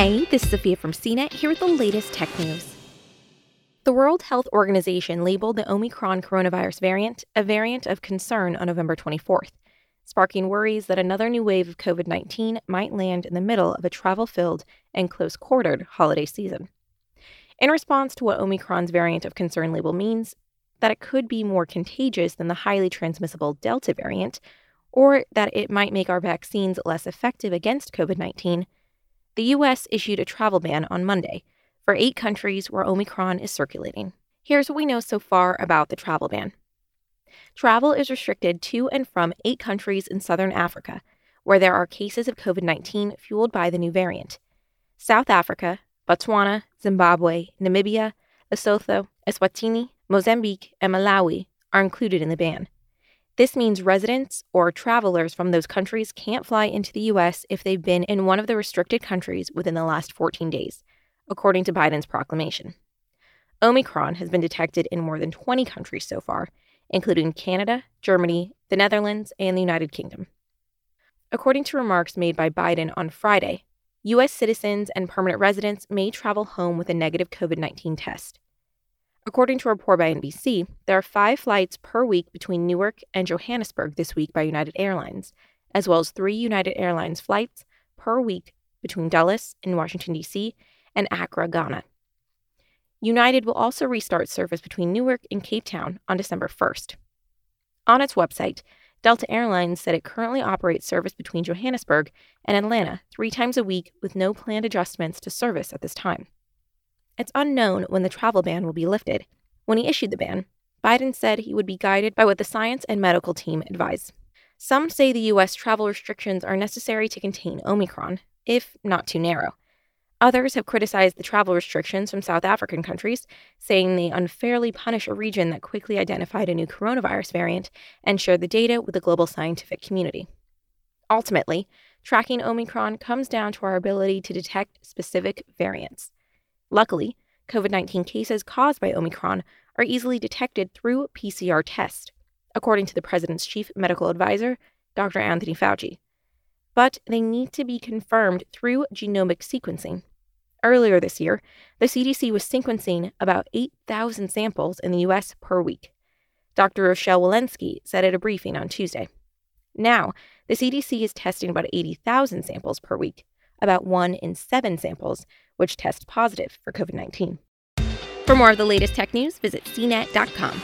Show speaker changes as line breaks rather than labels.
Hey, this is Sophia from CNET here with the latest tech news. The World Health Organization labeled the Omicron coronavirus variant a variant of concern on November 24th, sparking worries that another new wave of COVID 19 might land in the middle of a travel filled and close quartered holiday season. In response to what Omicron's variant of concern label means, that it could be more contagious than the highly transmissible Delta variant, or that it might make our vaccines less effective against COVID 19, the U.S. issued a travel ban on Monday for eight countries where Omicron is circulating. Here's what we know so far about the travel ban travel is restricted to and from eight countries in southern Africa, where there are cases of COVID 19 fueled by the new variant South Africa, Botswana, Zimbabwe, Namibia, Lesotho, Eswatini, Mozambique, and Malawi are included in the ban. This means residents or travelers from those countries can't fly into the U.S. if they've been in one of the restricted countries within the last 14 days, according to Biden's proclamation. Omicron has been detected in more than 20 countries so far, including Canada, Germany, the Netherlands, and the United Kingdom. According to remarks made by Biden on Friday, U.S. citizens and permanent residents may travel home with a negative COVID 19 test. According to a report by NBC, there are five flights per week between Newark and Johannesburg this week by United Airlines, as well as three United Airlines flights per week between Dulles in Washington, D.C., and Accra, Ghana. United will also restart service between Newark and Cape Town on December 1st. On its website, Delta Airlines said it currently operates service between Johannesburg and Atlanta three times a week with no planned adjustments to service at this time. It's unknown when the travel ban will be lifted. When he issued the ban, Biden said he would be guided by what the science and medical team advise. Some say the U.S. travel restrictions are necessary to contain Omicron, if not too narrow. Others have criticized the travel restrictions from South African countries, saying they unfairly punish a region that quickly identified a new coronavirus variant and shared the data with the global scientific community. Ultimately, tracking Omicron comes down to our ability to detect specific variants. Luckily, COVID 19 cases caused by Omicron are easily detected through PCR tests, according to the president's chief medical advisor, Dr. Anthony Fauci. But they need to be confirmed through genomic sequencing. Earlier this year, the CDC was sequencing about 8,000 samples in the US per week. Dr. Rochelle Walensky said at a briefing on Tuesday. Now, the CDC is testing about 80,000 samples per week, about one in seven samples which test positive for COVID 19. For more of the latest tech news, visit cnet.com.